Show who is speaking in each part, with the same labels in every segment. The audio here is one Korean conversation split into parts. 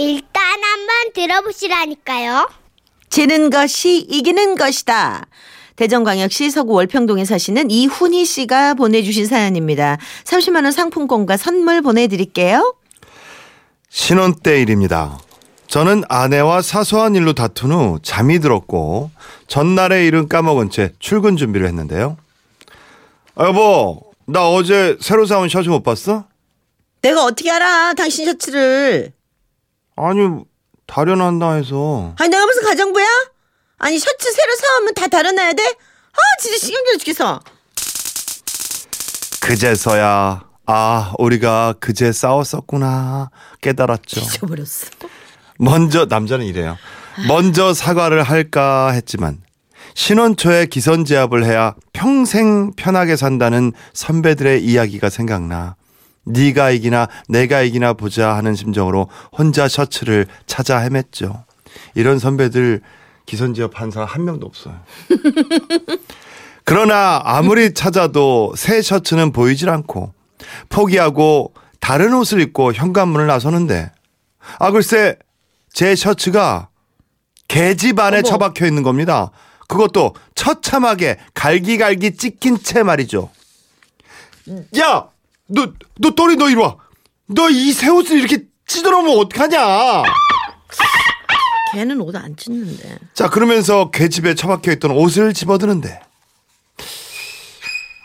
Speaker 1: 일단 한번 들어보시라니까요.
Speaker 2: 지는 것이 이기는 것이다. 대전광역시 서구 월평동에 사시는 이훈희 씨가 보내주신 사연입니다. 30만 원 상품권과 선물 보내드릴게요.
Speaker 3: 신혼 때 일입니다. 저는 아내와 사소한 일로 다툰 후 잠이 들었고 전날의 일은 까먹은 채 출근 준비를 했는데요. 아, 여보, 나 어제 새로 사온 셔츠 못 봤어?
Speaker 2: 내가 어떻게 알아? 당신 셔츠를.
Speaker 3: 아니, 다련한다 해서.
Speaker 2: 아니 내가 무슨 가정부야? 아니 셔츠 새로 사오면 다 달아놔야 돼? 아 진짜 신경질 죽겠어.
Speaker 3: 그제서야 아 우리가 그제 싸웠었구나 깨달았죠.
Speaker 2: 잊어버렸어.
Speaker 3: 먼저 남자는 이래요. 먼저 사과를 할까 했지만 신혼 초에 기선제압을 해야 평생 편하게 산다는 선배들의 이야기가 생각나 네가 이기나 내가 이기나 보자 하는 심정으로 혼자 셔츠를 찾아 헤맸죠. 이런 선배들 기선제압 한 사람 한 명도 없어요. 그러나 아무리 찾아도 새 셔츠는 보이질 않고 포기하고 다른 옷을 입고 현관문을 나서는데 아 글쎄 제 셔츠가 계집 안에
Speaker 2: 어머.
Speaker 3: 처박혀 있는 겁니다. 그것도 처참하게 갈기갈기 찍힌 채 말이죠. 야, 너, 너 또리 너 이리 와. 너 이 새 옷을 이렇게 찢어놓으면 어떡하냐?
Speaker 2: 걔는 옷 안 찢는데.
Speaker 3: 자, 그러면서 계집에 처박혀 있던 옷을 집어드는데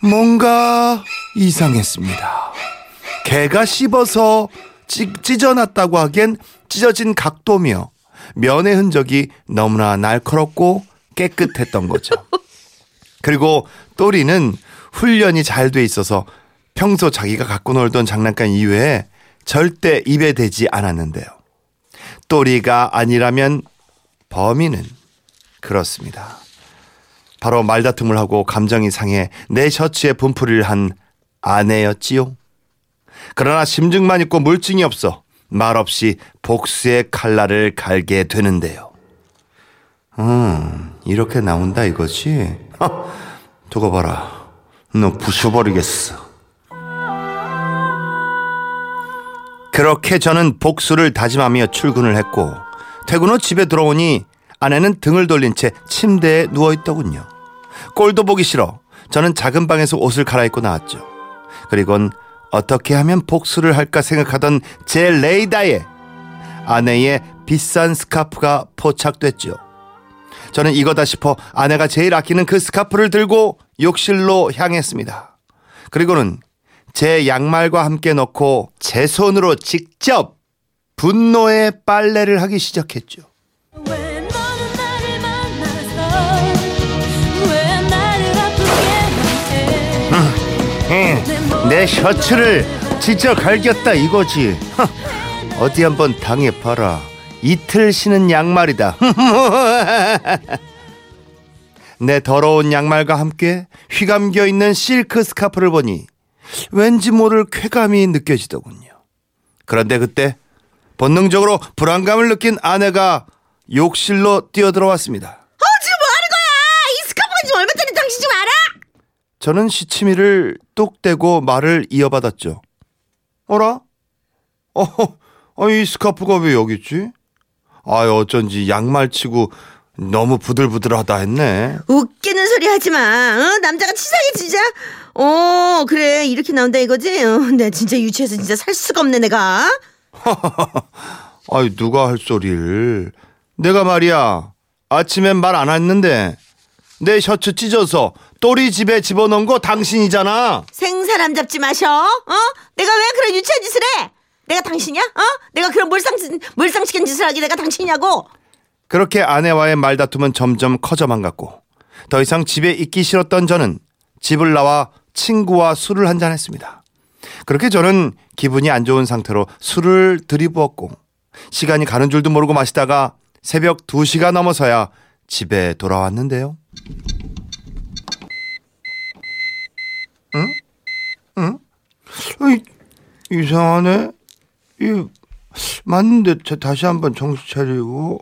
Speaker 3: 뭔가 이상했습니다. 개가 씹어서 찢, 찢어놨다고 하기엔 찢어진 각도며 면의 흔적이 너무나 날카롭고 깨끗했던 거죠. 그리고 또리는 훈련이 잘 돼 있어서 평소 자기가 갖고 놀던 장난감 이외에 절대 입에 대지 않았는데요. 또리가 아니라면 범인은 그렇습니다. 바로 말다툼을 하고 감정이 상해 내 셔츠에 분풀이를 한 아내였지요. 그러나 심증만 있고 물증이 없어 말없이 복수의 칼날을 갈게 되는데요. 음, 이렇게 나온다 이거지? 허, 두고 봐라. 너 부숴버리겠어. 그렇게 저는 복수를 다짐하며 출근을 했고 퇴근 후 집에 들어오니 아내는 등을 돌린 채 침대에 누워 있더군요. 꼴도 보기 싫어. 저는 작은 방에서 옷을 갈아입고 나왔죠. 그리곤 어떻게 하면 복수를 할까 생각하던 제 레이다에 아내의 비싼 스카프가 포착됐죠. 저는 이거다 싶어 아내가 제일 아끼는 그 스카프를 들고 욕실로 향했습니다. 그리고는 제 양말과 함께 넣고 제 손으로 직접 분노의 빨래를 하기 시작했죠.
Speaker 4: 아프게
Speaker 3: 해내 셔츠를 찢어 갈겼다 이거지. 허, 어디 한번 당해봐라. 이틀 신은 양말이다. 내 더러운 양말과 함께 휘감겨 있는 실크 스카프를 보니 왠지 모를 쾌감이 느껴지더군요. 그런데 그때 본능적으로 불안감을 느낀 아내가 욕실로 뛰어들어왔습니다.
Speaker 2: 어 지금 뭐 하는 거야? 이 스카프가 지금 얼마짜리 당신 좀 알아?
Speaker 3: 저는 시치미를 뚝 떼고 말을 이어받았죠. 어라? 어, 어, 이 스카프가 왜 여기 있지? 아, 어쩐지 양말치고 너무 부들부들하다 했네.
Speaker 2: 웃기는 소리 하지 마. 어? 남자가 치사하게 진짜. 어 그래 이렇게 나온다 이거지. 어, 나 진짜 유치해서 진짜 살 수가 없네 내가.
Speaker 3: 아이, 누가 할 소리를. 내가 말이야. 아침엔 말 안 했는데 내 셔츠 찢어서 또리 집에 집어넣은 거 당신이잖아.
Speaker 2: 생사람 잡지 마셔. 어? 내가 왜 그런 유치한 짓을 해? 내가 당신이야? 어? 내가 그런 몰상 몰상시킨 짓을 하기 내가 당신이냐고.
Speaker 3: 그렇게 아내와의 말다툼은 점점 커져만 갔고 더 이상 집에 있기 싫었던 저는 집을 나와 친구와 술을 한잔 했습니다. 그렇게 저는 기분이 안 좋은 상태로 술을 들이부었고 시간이 가는 줄도 모르고 마시다가 새벽 2시가 넘어서야 집에 돌아왔는데요. 응? 응? 이상하네. 이 맞는데 자, 다시 한번 정신 차리고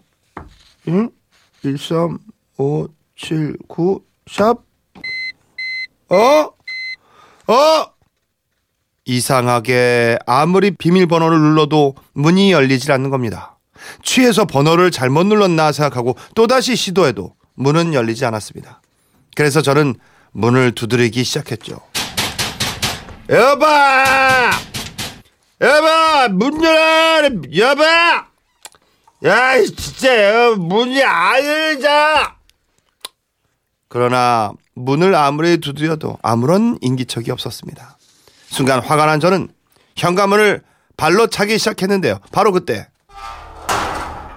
Speaker 3: 응? 1, 3, 5, 7, 9, 샵? 어? 어? 이상하게 아무리 비밀번호를 눌러도 문이 열리질 않는 겁니다. 취해서 번호를 잘못 눌렀나 생각하고 또다시 시도해도 문은 열리지 않았습니다. 그래서 저는 문을 두드리기 시작했죠. 여보! 여보! 문 열어! 여보! 야, 진짜, 여, 문이 안 열자! 그러나 문을 아무리 두드려도 아무런 인기척이 없었습니다. 순간 화가 난 저는 현관문을 발로 차기 시작했는데요. 바로 그때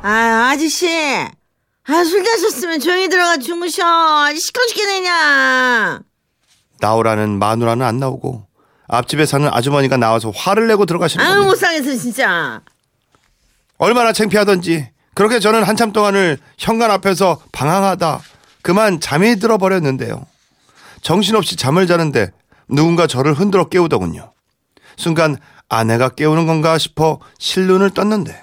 Speaker 2: 아, 아저씨. 아, 술 드셨으면 조용히 들어가 주무셔. 시끄러 죽겠느냐.
Speaker 3: 나오라는 마누라는 안 나오고 앞집에 사는 아주머니가 나와서 화를 내고 들어가시는
Speaker 2: 아유,
Speaker 3: 겁니다.
Speaker 2: 못 상해서 진짜.
Speaker 3: 얼마나 창피하던지 그렇게 저는 한참 동안을 현관 앞에서 방황하다 그만 잠이 들어버렸는데요. 정신없이 잠을 자는데 누군가 저를 흔들어 깨우더군요. 순간 아내가 깨우는 건가 싶어 실눈을 떴는데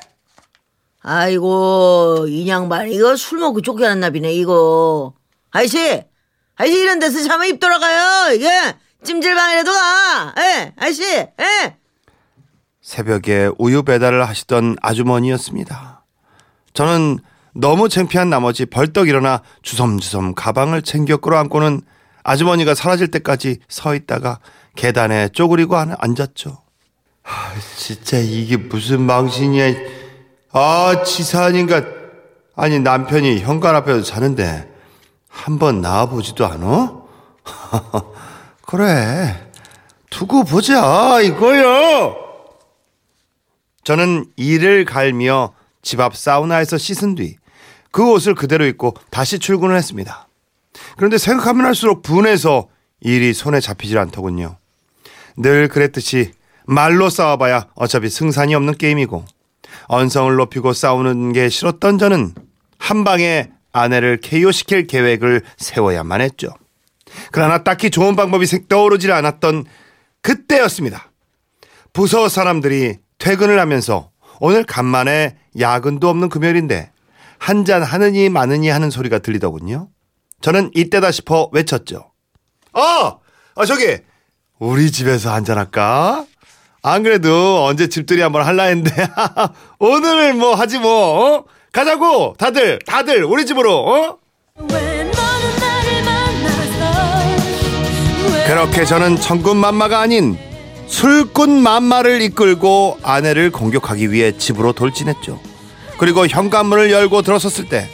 Speaker 2: 아이고, 이 양반, 이거 술 먹고 쫓겨났나 비네, 이거. 아저씨! 아저씨, 이런 데서 자면 입 돌아가요, 이게! 찜질방이라도 가! 예, 아저씨! 예!
Speaker 3: 새벽에 우유 배달을 하시던 아주머니였습니다. 저는 너무 창피한 나머지 벌떡 일어나 주섬주섬 가방을 챙겨 끌어안고는 아주머니가 사라질 때까지 서 있다가 계단에 쪼그리고 안- 앉았죠. 아, 진짜 이게 무슨 망신이야. 아, 치사한인가. 아니, 남편이 현관 앞에서 자는데 한 번 나와보지도 않아? 그래. 두고 보자, 이거요. 저는 이를 갈며 집 앞 사우나에서 씻은 뒤 그 옷을 그대로 입고 다시 출근을 했습니다. 그런데 생각하면 할수록 분해서 일이 손에 잡히질 않더군요. 늘 그랬듯이 말로 싸워봐야 어차피 승산이 없는 게임이고 언성을 높이고 싸우는 게 싫었던 저는 한 방에 아내를 KO시킬 계획을 세워야만 했죠. 그러나 딱히 좋은 방법이 생- 떠오르질 않았던 그때였습니다. 부서 사람들이 퇴근을 하면서 오늘 간만에 야근도 없는 금요일인데 한 잔 하느니 마느니 하는 소리가 들리더군요. 저는 이때다 싶어 외쳤죠. 어! 아, 저기! 우리 집에서 한잔 할까? 안 그래도 언제 집들이 한번 할라 했는데 오늘 뭐 하지 뭐 어? 가자고 다들 다들 우리 집으로 어? 그렇게 저는 천군만마가 아닌 술꾼 만마를 이끌고 아내를 공격하기 위해 집으로 돌진했죠. 그리고 현관문을 열고 들어섰을 때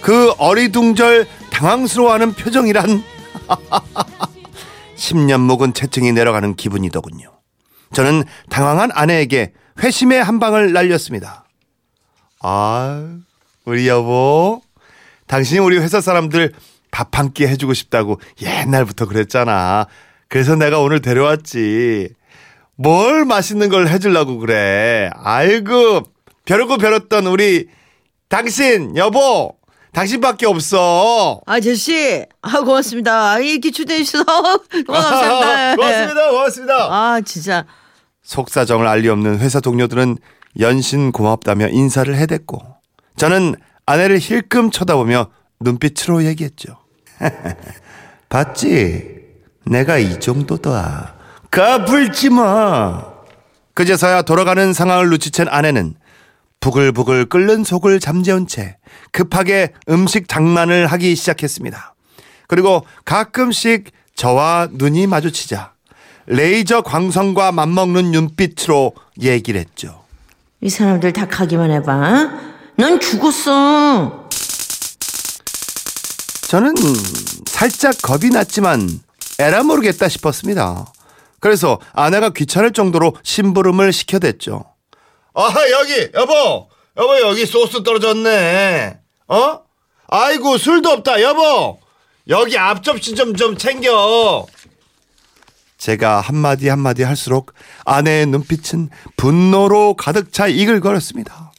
Speaker 3: 그 어리둥절 당황스러워하는 표정이란 10년 묵은 채증이 내려가는 기분이더군요. 저는 당황한 아내에게 회심의 한 방을 날렸습니다. 아, 우리 여보, 당신이 우리 회사 사람들 밥 한 끼 해주고 싶다고 옛날부터 그랬잖아. 그래서 내가 오늘 데려왔지. 뭘 맛있는 걸 해주려고 그래. 아이고, 벼르고 벼렸던 우리 당신, 여보, 당신밖에 없어.
Speaker 2: 아저씨! 아, 고맙습니다. 아, 이렇게 초대해주셔서 고맙습니다.
Speaker 3: 고맙습니다, 고맙습니다.
Speaker 2: 아, 진짜.
Speaker 3: 속사정을 알리 없는 회사 동료들은 연신 고맙다며 인사를 해댔고 저는 아내를 힐끔 쳐다보며 눈빛으로 얘기했죠. 봤지? 내가 이 정도다. 까불지 마. 그제서야 돌아가는 상황을 눈치챈 아내는 부글부글 끓는 속을 잠재운 채 급하게 음식 장난을 하기 시작했습니다. 그리고 가끔씩 저와 눈이 마주치자 레이저 광선과 맞먹는 눈빛으로 얘기를 했죠.
Speaker 2: 이 사람들 다 가기만 해봐. 넌 죽었어.
Speaker 3: 저는 살짝 겁이 났지만 에라 모르겠다 싶었습니다. 그래서 아내가 귀찮을 정도로 심부름을 시켜댔죠. 아 여기 여보 여보 여기 소스 떨어졌네. 어? 아이고 술도 없다 여보 여기 앞접시 좀 좀 챙겨. 제가 한마디 한마디 할수록 아내의 눈빛은 분노로 가득 차 이글거렸습니다.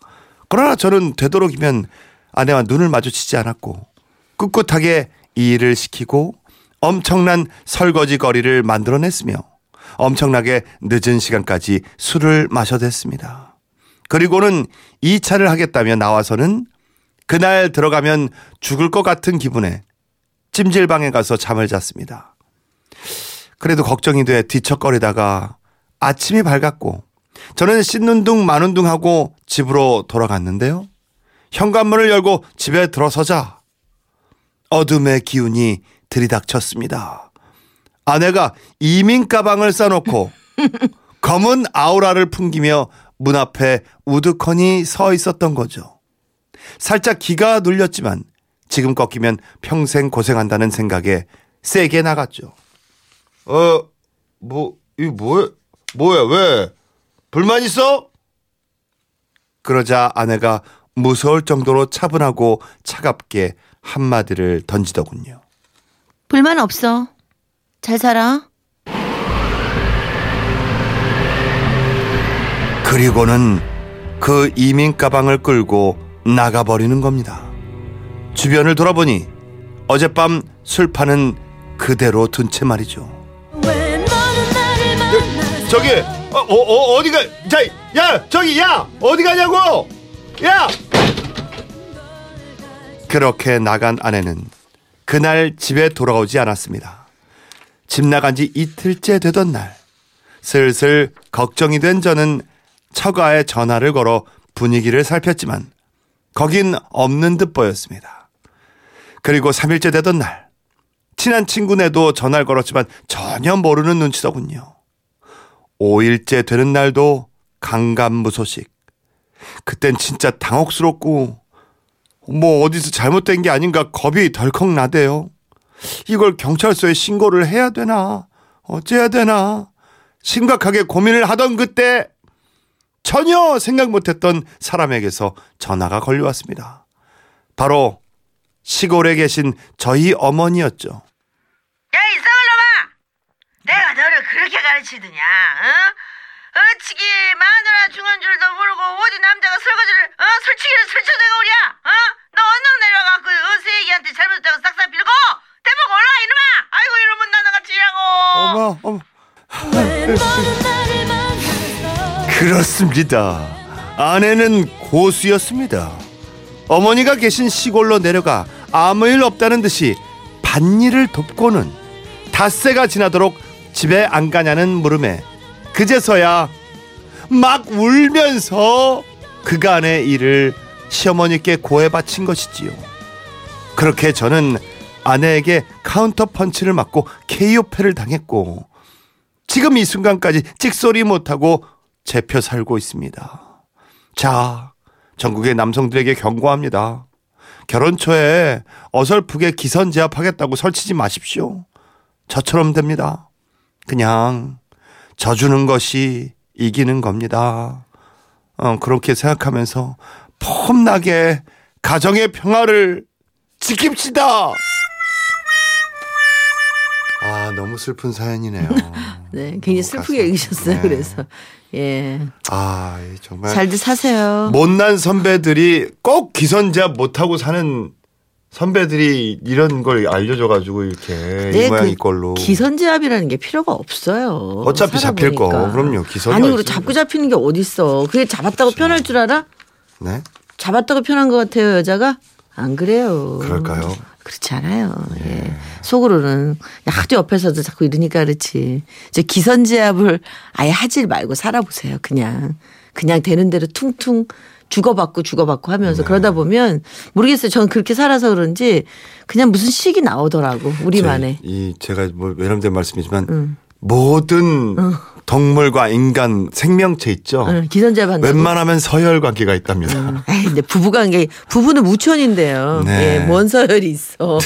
Speaker 3: 그러나 저는 되도록이면 아내와 눈을 마주치지 않았고 꿋꿋하게 이 일을 시키고 엄청난 설거지 거리를 만들어냈으며 엄청나게 늦은 시간까지 술을 마셔댔습니다. 그리고는 2차를 하겠다며 나와서는 그날 들어가면 죽을 것 같은 기분에 찜질방에 가서 잠을 잤습니다. 그래도 걱정이 돼 뒤척거리다가 아침이 밝았고 저는 씻는 둥 마는 둥 하고 집으로 돌아갔는데요. 현관문을 열고 집에 들어서자 어둠의 기운이 들이닥쳤습니다. 아내가 이민 가방을 싸놓고 검은 아우라를 풍기며 문 앞에 우두커니 서 있었던 거죠. 살짝 기가 눌렸지만 지금 꺾이면 평생 고생한다는 생각에 세게 나갔죠. 어, 뭐, 이 뭐야? 뭐야, 왜? 불만 있어? 그러자 아내가 무서울 정도로 차분하고 차갑게 한마디를 던지더군요.
Speaker 2: 불만 없어. 잘 살아.
Speaker 3: 그리고는 그 이민 가방을 끌고 나가버리는 겁니다. 주변을 돌아보니 어젯밤 술판은 그대로 둔 채 말이죠. 저기 어, 어, 어 어 디가 자, 야 저기 야 어디 가냐고 야 그렇게 나간 아내는 그날 집에 돌아오지 않았습니다. 집 나간 지 이틀째 되던 날 슬슬 걱정이 된 저는 처가에 전화를 걸어 분위기를 살폈지만 거긴 없는 듯 보였습니다. 그리고 3일째 되던 날 친한 친구네도 전화를 걸었지만 전혀 모르는 눈치더군요. 5일째 되는 날도 강간무 소식. 그땐 진짜 당혹스럽고 뭐 어디서 잘못된 게 아닌가 겁이 덜컥 나대요. 이걸 경찰서에 신고를 해야 되나 어째야 되나 심각하게 고민을 하던 그때 전혀 생각 못했던 사람에게서 전화가 걸려왔습니다. 바로 시골에 계신 저희 어머니였죠.
Speaker 5: 야 이상한 놈아 내가 너를 그렇게 가르치더냐 어? 어치기 마누라 죽은 줄도 모르고 어디 남자가 설거지를 어? 설치기를 설쳐대고 오랴 어? 너 언능 내려가고 어스 애기한테 잘못했다고 싹싹 빌고 대박 올라와 이놈아 아이고 이놈은 나나같이 일하고
Speaker 3: 어머, 어머. 그렇습니다. 아내는 고수였습니다. 어머니가 계신 시골로 내려가 아무 일 없다는 듯이 밭일을 돕고는 닷새가 지나도록 집에 안 가냐는 물음에 그제서야 막 울면서 그간의 일을 시어머니께 고해 바친 것이지요. 그렇게 저는 아내에게 카운터 펀치를 맞고 KO패를 당했고 지금 이 순간까지 찍소리 못하고 잡혀 살고 있습니다. 자, 전국의 남성들에게 경고합니다. 결혼 초에 어설프게 기선 제압하겠다고 설치지 마십시오. 저처럼 됩니다. 그냥 져주는 것이 이기는 겁니다. 어, 그렇게 생각하면서 폼나게 가정의 평화를 지킵시다. 아, 너무 슬픈 사연이네요.
Speaker 2: 네, 굉장히 슬프게 읽으셨어요.
Speaker 3: 아프네.
Speaker 2: 그래서 예,
Speaker 3: 아, 이 정말
Speaker 2: 잘들 사세요.
Speaker 3: 못난 선배들이 꼭 기선제압 못하고 사는 선배들이 이런 걸 알려줘가지고 이렇게
Speaker 2: 네,
Speaker 3: 이 모양 그이 꼴로
Speaker 2: 기선제압이라는 게 필요가 없어요.
Speaker 3: 어차피 잡힐 거. 그럼요. 기선이
Speaker 2: 아니, 그리고
Speaker 3: 어디
Speaker 2: 잡고 잡히는 게 어딨어. 그게 잡았다고 편할 줄 알아?
Speaker 3: 네
Speaker 2: 잡았다고 편한 것 같아요, 여자가? 안 그래요.
Speaker 3: 그럴까요?
Speaker 2: 그렇지 않아요. 예. 속으로는 하도 옆에서도 자꾸 이러니까 그렇지. 이제 기선제압을 아예 하질 말고 살아보세요. 그냥 그냥 되는 대로 퉁퉁 주고받고 주고받고 하면서 그러다 보면 모르겠어요. 저는 그렇게 살아서 그런지 그냥 무슨 식이 나오더라고 우리만의.
Speaker 3: 제- 이 제가 뭐 외람된 말씀이지만
Speaker 2: 응.
Speaker 3: 모든 동물과 인간 생명체 있죠.
Speaker 2: 응, 기선제압 한다고.
Speaker 3: 웬만하면 서열 관계가 있답니다.
Speaker 2: 에이, 근데 부부 관계 부부는 무천인데요.
Speaker 3: 네.
Speaker 2: 예, 뭔 서열이 있어.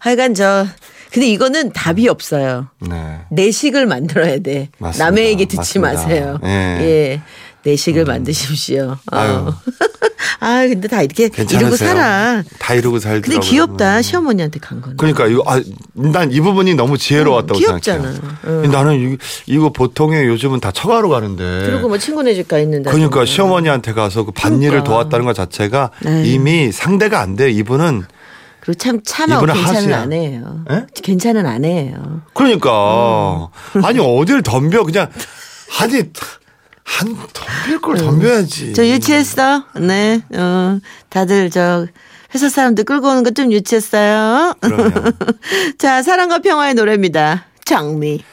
Speaker 2: 하여간 저 근데 이거는 답이 없어요.
Speaker 3: 네.
Speaker 2: 내식을 만들어야 돼.
Speaker 3: 맞습니다.
Speaker 2: 남의 얘기 듣지
Speaker 3: 맞습니다.
Speaker 2: 마세요.
Speaker 3: 예.
Speaker 2: 예. 내식을 만드십시오.
Speaker 3: 아유.
Speaker 2: 어. 아, 근데 다 이렇게
Speaker 3: 괜찮으세요?
Speaker 2: 이러고 살아.
Speaker 3: 다 이러고 살더라고요.
Speaker 2: 근데 귀엽다. 시어머니한테 간 거는.
Speaker 3: 그러니까 이거 아, 난 이 부분이 너무 지혜로웠다고
Speaker 2: 응, 귀엽잖아.
Speaker 3: 생각해요.
Speaker 2: 응.
Speaker 3: 나는 이- 이거 보통의 요즘은 다 처가로 가는데.
Speaker 2: 그리고 뭐 친구네 집 가 있는데.
Speaker 3: 그러니까 시어머니한테 가서 그 밭일을
Speaker 2: 그러니까.
Speaker 3: 도왔다는 것 자체가
Speaker 2: 네.
Speaker 3: 이미 상대가 안 돼요. 이분은
Speaker 2: 그리고 참 참아 괜찮은. 아내예요.
Speaker 3: 예?
Speaker 2: 괜찮은 아내예요.
Speaker 3: 그러니까 아니 어딜 덤벼 그냥 아니 한 덤빌 걸 덤벼야지.
Speaker 2: 저 유치했어. 네. 어, 다들 저 회사 사람들 끌고 오는 것좀 유치했어요. 자, 사랑과 평화의 노래입니다. 장미.